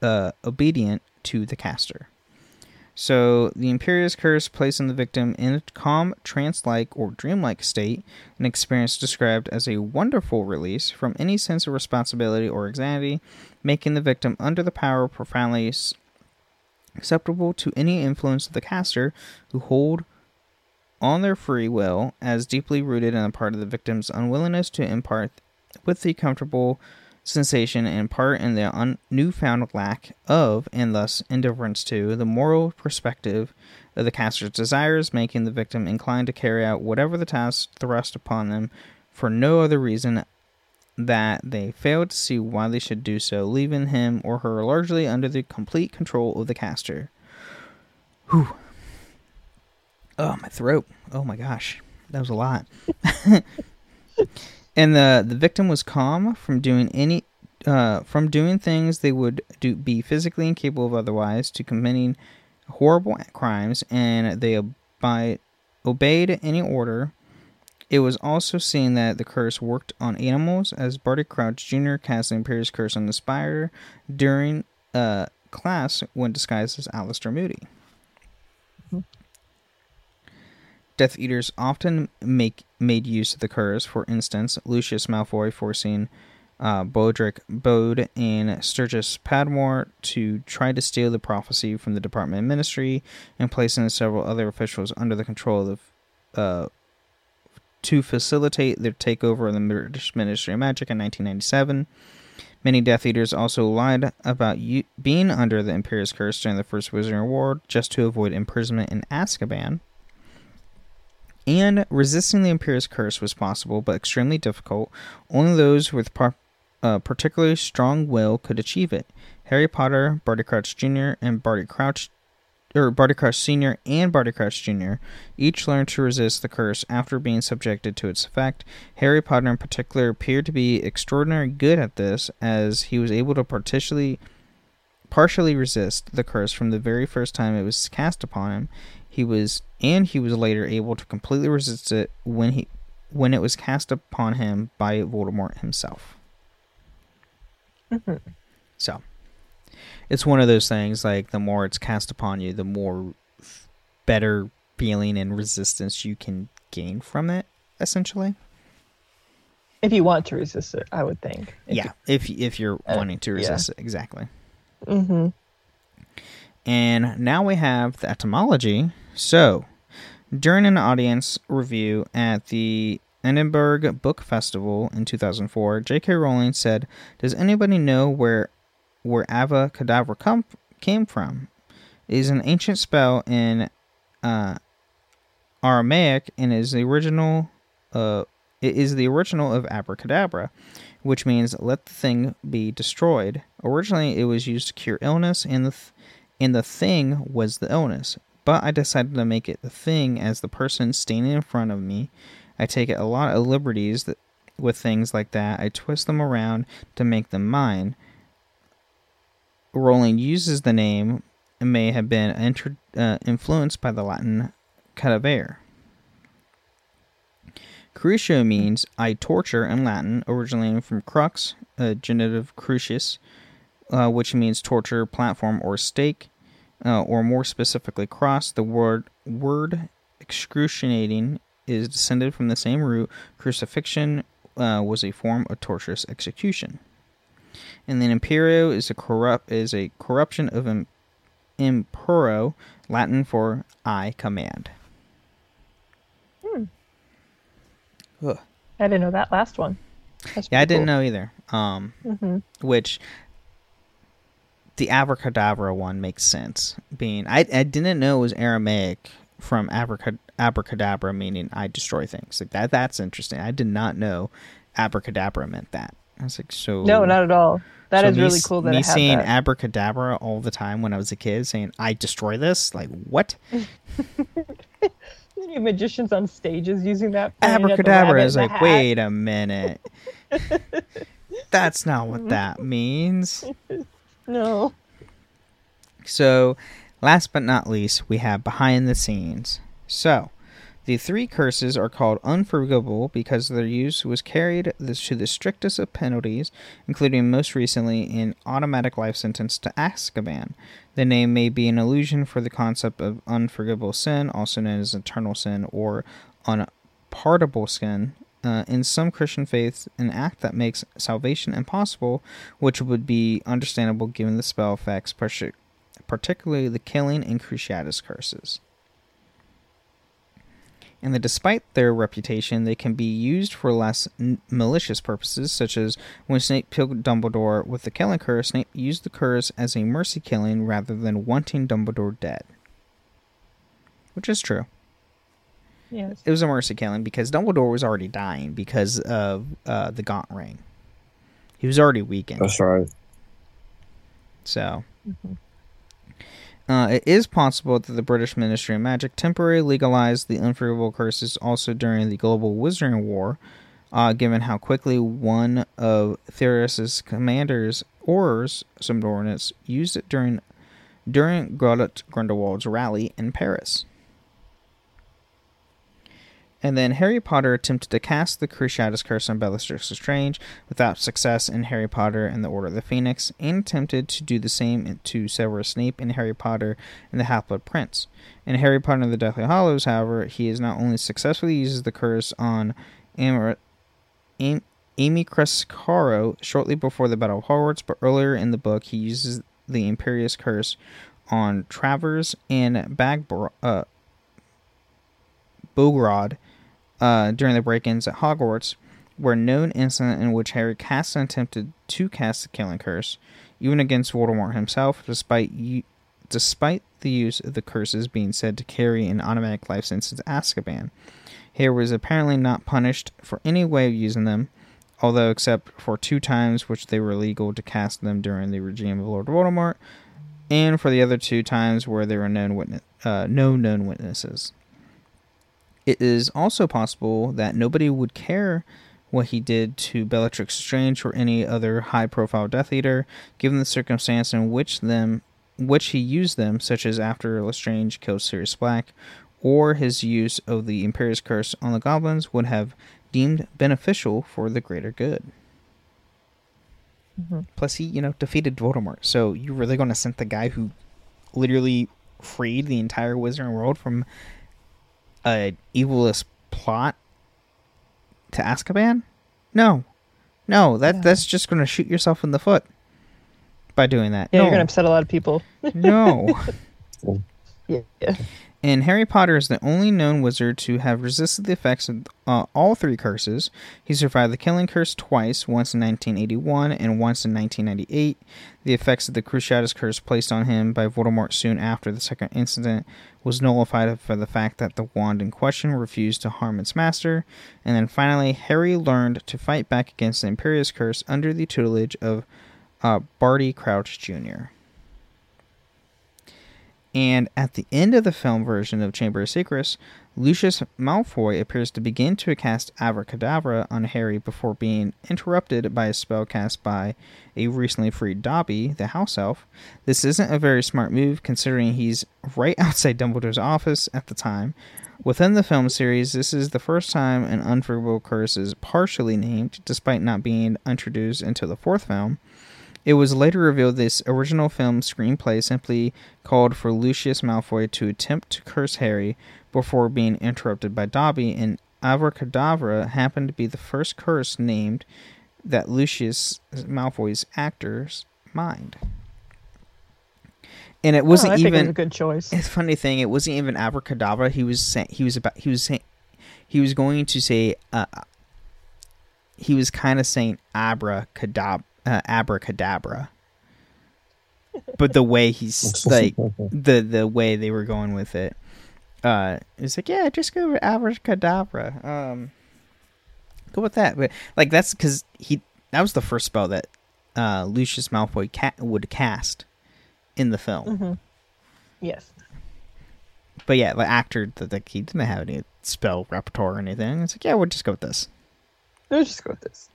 [SPEAKER 2] uh, obedient to the caster. So the Imperius curse placing the victim in a calm, trance-like, or dreamlike state, an experience described as a wonderful release from any sense of responsibility or anxiety, making the victim under the power profoundly acceptable to any influence of the caster who hold on their free will as deeply rooted in a part of the victim's unwillingness to impart with the comfortable sensation in part in the un- newfound lack of and thus indifference to the moral perspective of the caster's desires making the victim inclined to carry out whatever the task thrust upon them for no other reason that they fail to see why they should do so leaving him or her largely under the complete control of the caster Whew. Oh, my throat. Oh my gosh. That was a lot. and the the victim was calm from doing any uh, from doing things they would do be physically incapable of otherwise to committing horrible crimes and they abide, obeyed any order. It was also seen that the curse worked on animals as barty crouch jr cast the imperius curse on the spider during uh, class when disguised as Alastor moody Death Eaters often make made use of the curse. For instance, Lucius Malfoy forcing uh, Broderick Bode and Sturgis Podmore to try to steal the prophecy from the Department of Ministry, and placing several other officials under the control of uh, to facilitate their takeover of the British Ministry of Magic in 1997. Many Death Eaters also lied about u- being under the Imperius Curse during the First Wizarding War just to avoid imprisonment in Azkaban and resisting the Imperius Curse was possible but extremely difficult. Only those with par- uh, particularly strong will could achieve it. Harry Potter, Barty Crouch Jr., and Barty Crouch, or Barty Crouch Sr. and Barty Crouch Jr. each learned to resist the curse after being subjected to its effect. Harry Potter, in particular, appeared to be extraordinarily good at this, as he was able to partially partially resist the curse from the very first time it was cast upon him. He was and he was later able to completely resist it when he when it was cast upon him by Voldemort himself. So, it's one of those things like the more it's cast upon you, the more better feeling and resistance you can gain from it essentially.
[SPEAKER 3] If you want to resist it, I would think. If
[SPEAKER 2] yeah, if if you're
[SPEAKER 3] Uh,
[SPEAKER 2] wanting to
[SPEAKER 3] yeah.
[SPEAKER 2] resist it exactly.
[SPEAKER 3] you- Mhm.
[SPEAKER 2] And now we have the etymology. So, during an audience review at the Edinburgh Book Festival in 2004, J.K. Rowling said, "Does anybody know where where Avada Kedavra come came from? It is an ancient spell in uh, Aramaic and is the original. Uh, it is the original of abracadabra, which means let the thing be destroyed. Originally, it was used to cure illness, and the th- and the thing was the illness. But I decided to make it the thing as the person standing in front of me. I take a lot of liberties that, with things like that. I twist them around to make them mine. Rowling uses the name and may have been inter- uh, influenced by the Latin cadavere. Crucio means I torture in Latin, originating from crux, a genitive crucius, uh, which means torture, platform, or stake, uh, or more specifically, cross. The word word excruciating is descended from the same root. Crucifixion uh, was a form of torturous execution. And then imperio is a corrupt is a corruption of im- impero, Latin for I command. Ugh.
[SPEAKER 3] I didn't know that last one. That's
[SPEAKER 2] Yeah, I didn't
[SPEAKER 3] cool.
[SPEAKER 2] know either. Um,
[SPEAKER 3] Mhm.
[SPEAKER 2] which the abracadabra one makes sense. Being I I didn't know it was Aramaic from abracad- abracadabra meaning I destroy things. Like that that's interesting. I did not know abracadabra meant that. I was like so
[SPEAKER 3] No, not at all. That
[SPEAKER 2] so
[SPEAKER 3] is
[SPEAKER 2] me
[SPEAKER 3] really cool that
[SPEAKER 2] me saying
[SPEAKER 3] that.
[SPEAKER 2] abracadabra all the time when I was a kid, saying I destroy this. Like what?
[SPEAKER 3] Have magicians on stages using that. pointing at the
[SPEAKER 2] Abracadabra is like, wait a minute. That's not what that means.
[SPEAKER 3] No.
[SPEAKER 2] So, last but not least, we have behind the scenes. So, The three curses are called unforgivable because their use was carried to the strictest of penalties, including most recently an automatic life sentence to Azkaban. The name may be an allusion for the concept of unforgivable sin, also known as eternal sin or unpardonable sin. Uh, in some Christian faiths, an act that makes salvation impossible, which would be understandable given the spell effects, particularly the killing and cruciatus curses and that despite their reputation, they can be used for less n- malicious purposes, such as when Snape killed Dumbledore with the killing curse, Snape used the curse as a mercy killing rather than wanting Dumbledore dead. Which is true.
[SPEAKER 3] Yes.
[SPEAKER 2] It was a mercy killing because Dumbledore was already dying because of uh, the Gaunt Ring. He was already weakened.
[SPEAKER 4] That's right.
[SPEAKER 2] So, uh, it is possible that the British Ministry of Magic temporarily legalized the unforgivable curses also during the Global Wizarding War, uh, given how quickly one of Theseus's commanders, Aurors Subordinates, used it during during Grodot Grindelwald's rally in Paris. And then Harry Potter attempted to cast the Cruciatus Curse on Bellatrix Lestrange without success in Harry Potter and the Order of the Phoenix, and attempted to do the same to Severus Snape in Harry Potter and the Half-Blood Prince. In Harry Potter and the Deathly Hallows, however, he is not only successfully uses the curse on Amor- Am- Amycus Carrow shortly before the Battle of Hogwarts, but earlier in the book he uses the Imperius Curse on Travers and Bagbor- uh, Bogrod uh, during the break-ins at Hogwarts, were known incident in which Harry cast and attempted to cast the Killing Curse, even against Voldemort himself, despite despite the use of the curses being said to carry an automatic life sentence to Azkaban. Harry was apparently not punished for any way of using them, although except for two times which they were legal to cast them during the regime of Lord Voldemort, and for the other two times where there were known witness, uh, no known witnesses. It is also possible that nobody would care what he did to Bellatrix Strange or any other high-profile Death Eater, given the circumstance in which them which he used them, such as after Lestrange killed Sirius Black, or his use of the Imperius Curse on the goblins would have deemed beneficial for the greater good. Mm-hmm. Plus, he, you know, defeated Voldemort. So you're really going to send the guy who literally freed the entire Wizarding world from a evilest plot to Azkaban? No, no, that that's just going to shoot yourself in the foot by doing that.
[SPEAKER 3] Yeah,
[SPEAKER 2] no.
[SPEAKER 3] you're gonna upset a lot of people.
[SPEAKER 2] no.
[SPEAKER 3] yeah.
[SPEAKER 2] And Harry Potter is the only known wizard to have resisted the effects of uh, all three curses. He survived the killing curse twice, once in 1981 and once in 1998. The effects of the Cruciatus curse placed on him by Voldemort soon after the second incident was nullified for the fact that the wand in question refused to harm its master. And then finally, Harry learned to fight back against the Imperius curse under the tutelage of uh, Barty Crouch Jr. And at the end of the film version of Chamber of Secrets, Lucius Malfoy appears to begin to cast Abracadabra on Harry before being interrupted by a spell cast by a recently freed Dobby, the house elf. This isn't a very smart move considering he's right outside Dumbledore's office at the time. Within the film series, this is the first time an unforgivable curse is partially named, despite not being introduced until the fourth film. It was later revealed this original film screenplay simply called for Lucius Malfoy to attempt to curse Harry before being interrupted by Dobby, and Abracadabra happened to be the first curse named that Lucius Malfoy's actor's mind. And it
[SPEAKER 3] Oh,
[SPEAKER 2] wasn't
[SPEAKER 3] think it was
[SPEAKER 2] even
[SPEAKER 3] a good choice.
[SPEAKER 2] it's funny thing. It wasn't even abracadabra. He was saying he was about he was saying he was going to say uh, he was kind of saying abracadabra, uh, abracadabra. But the way he's like the the way they were going with it, uh, it's like yeah, just go with abracadabra. Um, go with that. But like that's because he that was the first spell that uh, Lucius Malfoy ca- would cast in the film.
[SPEAKER 3] Yes.
[SPEAKER 2] But yeah, the actor that like he didn't have any spell repertoire or anything. It's like, yeah, we'll just go with this.
[SPEAKER 3] Let's just go with this.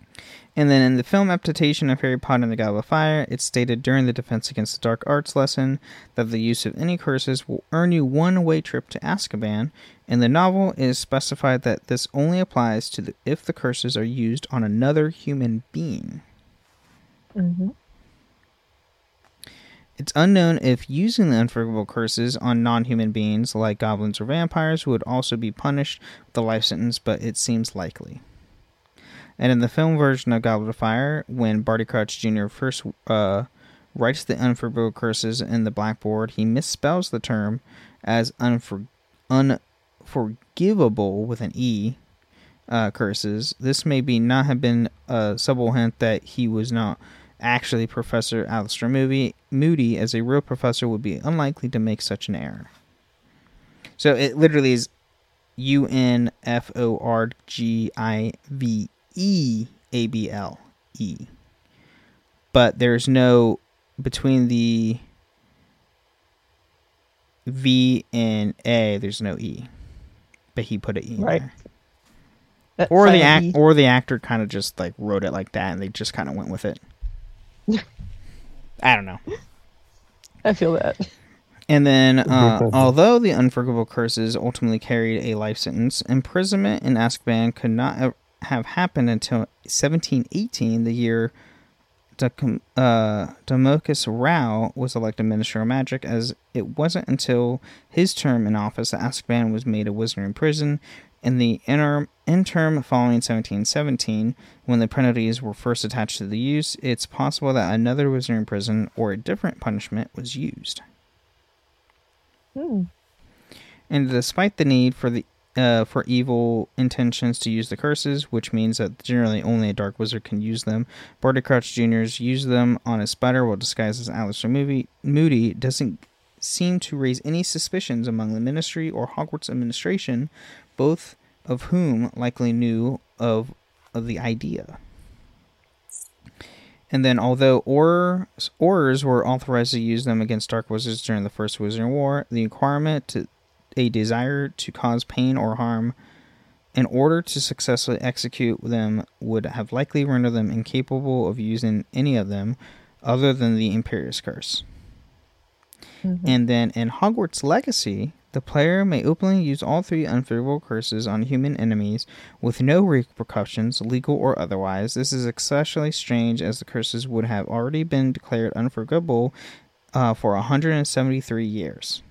[SPEAKER 2] And then in the film adaptation of Harry Potter and the Goblet of Fire, it's stated during the Defense Against the Dark Arts lesson that the use of any curses will earn you one way trip to Azkaban. In the novel, it is specified that this only applies to the, if the curses are used on another human being.
[SPEAKER 3] Mm-hmm.
[SPEAKER 2] It's unknown if using the unforgivable curses on non human beings like goblins or vampires would also be punished with a life sentence, but it seems likely. And in the film version of Goblet of Fire, when Barty Crouch Jr. first uh, writes the unforgivable curses in the blackboard, he misspells the term as unfor- unforgivable with an E uh, curses. This may be not have been a subtle hint that he was not actually Professor Alastor Moody, Moody, as a real professor would be unlikely to make such an error. So it literally is U N F O R G I V E A B L E. But there's no between the V and A. There's no E, but he put an E in
[SPEAKER 3] Right.
[SPEAKER 2] there.
[SPEAKER 3] That
[SPEAKER 2] Or the
[SPEAKER 3] silent
[SPEAKER 2] act,
[SPEAKER 3] B.
[SPEAKER 2] or the actor kind of just like wrote it like that, and they just kind of went with it. I don't know.
[SPEAKER 3] I feel that.
[SPEAKER 2] And then, uh, although the unforgivable curses ultimately carried a life sentence, imprisonment in Azkaban could not have- happened until 1718, the year Dacum- uh, Rowle was elected Minister of Magic, as it wasn't until his term in office that Azkaban was made a wizarding prison. In the interim, interim following 1717, when the penalties were first attached to the use, it's possible that another wizarding prison or a different punishment was used.
[SPEAKER 3] Hmm.
[SPEAKER 2] And despite the need for the uh, for evil intentions to use the curses, which means that generally only a dark wizard can use them, Barty Crouch Jr.'s use them on a spider while disguised as Alastor Moody, Moody doesn't seem to raise any suspicions among the Ministry or Hogwarts administration, both of whom likely knew of, of the idea. And then, although Aurors, were authorized to use them against Dark Wizards during the First Wizarding War, the requirement to a desire to cause pain or harm in order to successfully execute them would have likely rendered them incapable of using any of them other than the Imperius Curse. And then in Hogwarts Legacy, the player may openly use all three unfavorable curses on human enemies with no repercussions, legal or otherwise. This is especially strange as the curses would have already been declared unforgivable uh, for 173 years.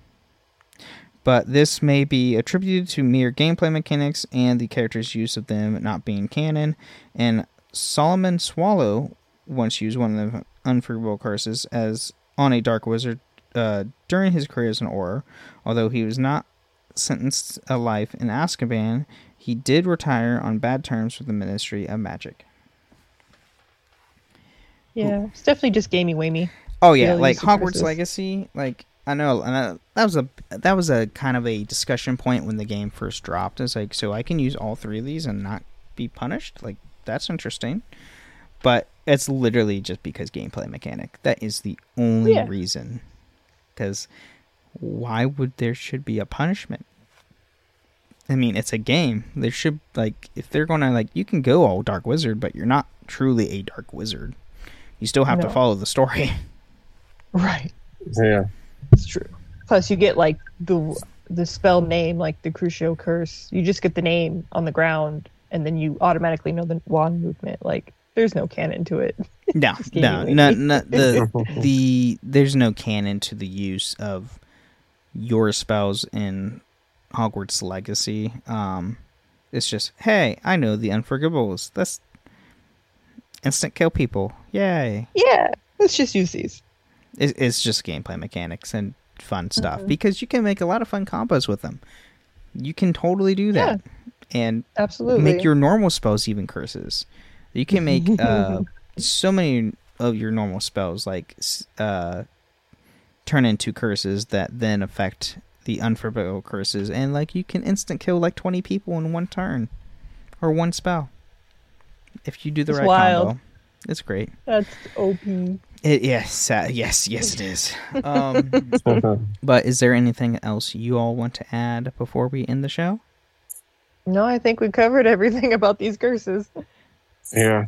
[SPEAKER 2] But this may be attributed to mere gameplay mechanics and the character's use of them not being canon. And Solomon Swallow once used one of the unforgivable curses as on a dark wizard uh, during his career as an Auror. Although he was not sentenced to life in Azkaban, he did retire on bad terms with the Ministry of Magic.
[SPEAKER 3] Yeah, it's definitely just gamey whamey.
[SPEAKER 2] Oh yeah, like Hogwarts
[SPEAKER 3] curses.
[SPEAKER 2] Legacy. Like I know, and I, that was a that was a kind of a discussion point when the game first dropped. It's like, so I can use all three of these and not be punished. Like that's interesting, but it's literally just because gameplay mechanic. That is the only
[SPEAKER 3] Yeah.
[SPEAKER 2] reason. Because why would there should be a punishment? I mean, it's a game. There should like if they're gonna like you can go all dark wizard, but you're not truly a dark wizard. You still have to follow the story.
[SPEAKER 3] Right.
[SPEAKER 4] Yeah.
[SPEAKER 3] It's true. Plus, you get like the the spell name, like the Crucio curse. You just get the name on the ground, and then you automatically know the wand movement. Like, there's no canon to it.
[SPEAKER 2] No, no, no, no. The the there's no canon to the use of your spells in Hogwarts Legacy. Um, it's just, hey, I know the unforgivables. That's instant kill people. Yay!
[SPEAKER 3] Yeah, let's just use these.
[SPEAKER 2] It, it's just gameplay mechanics and fun stuff because you can make a lot of fun combos with them. You can totally do that, and
[SPEAKER 3] Absolutely.
[SPEAKER 2] make your normal spells even curses. You can make uh, so many of your normal spells like uh, turn into curses that then affect the unforgivable curses, and like you can instant kill like twenty people in one turn or one spell if you do the
[SPEAKER 3] It's
[SPEAKER 2] right
[SPEAKER 3] wild.
[SPEAKER 2] combo. It's great.
[SPEAKER 3] That's OP.
[SPEAKER 2] It, yes, uh, yes, yes, it is. Um, but is there anything else you all want to add before we end the show?
[SPEAKER 3] No, I think we covered everything about these curses.
[SPEAKER 8] Yeah.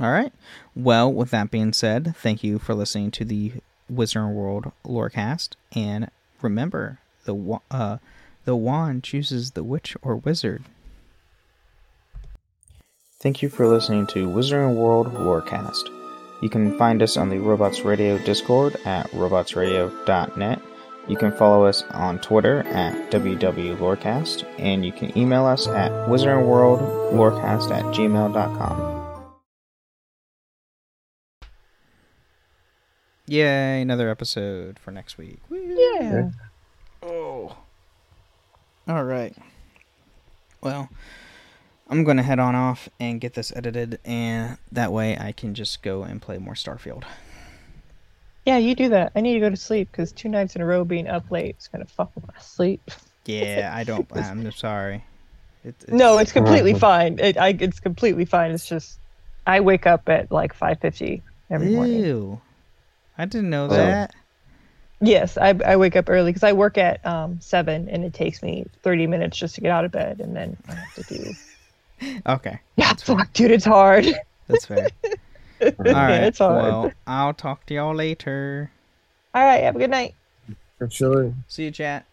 [SPEAKER 2] All right. Well, with that being said, thank you for listening to the Wizard World Lorecast, and remember the uh, the wand chooses the witch or wizard. Thank you for listening to Wizarding World Lorecast. You can find us on the Robots Radio Discord at robotsradio.net. You can follow us on Twitter at WWLorecast, and you can email us at wizardingworldlorecast at gmail.com. Yay, another episode for next week.
[SPEAKER 3] Yeah.
[SPEAKER 2] Oh. All right. Well, I'm going to head on off and get this edited, and that way I can just go and play more Starfield.
[SPEAKER 3] Yeah, you do that. I need to go to sleep because two nights in a row being up late is gonna fuck with my sleep.
[SPEAKER 2] Yeah, I don't. I'm sorry. It,
[SPEAKER 3] No, it's completely fine. It, I, it's completely fine. It's just I wake up at like five fifty every morning.
[SPEAKER 2] Ew. I didn't know
[SPEAKER 8] Oh.
[SPEAKER 2] that.
[SPEAKER 3] Yes, I, I wake up early because I work at um, seven, and it takes me thirty minutes just to get out of bed, and then I have to do.
[SPEAKER 2] Okay,
[SPEAKER 3] Yeah, fuck, dude, it's hard.
[SPEAKER 2] that's fair. All right.
[SPEAKER 3] it's hard.
[SPEAKER 2] Well, I'll talk to y'all later.
[SPEAKER 3] All right, have a good night.
[SPEAKER 8] For sure.
[SPEAKER 2] See you, chat.